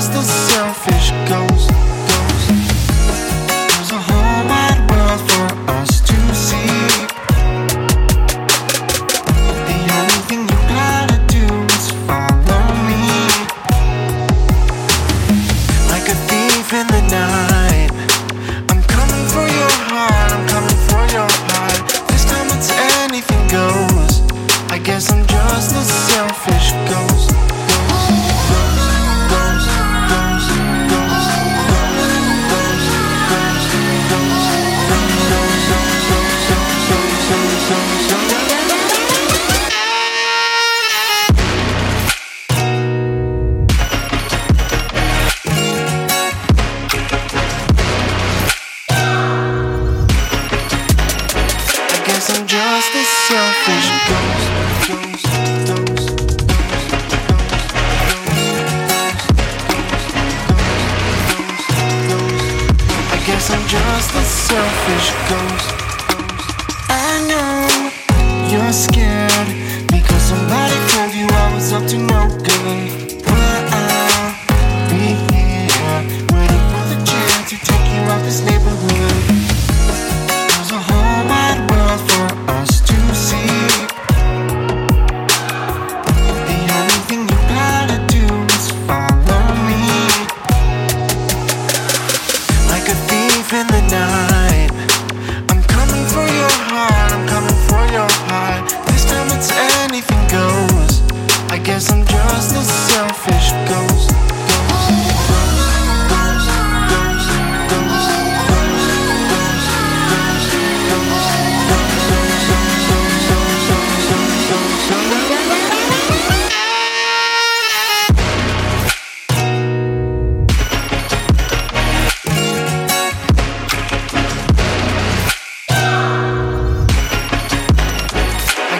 just the selfish ghost. I'm just a selfish ghost. I guess I'm just a selfish ghost. I know you're scared Guess I'm just a selfish ghost.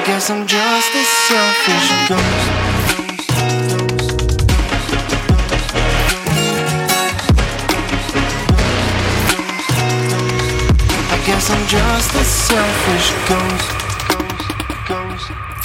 Guess I'm just a selfish ghost. guess I'm just a selfish ghost. ghost, ghost.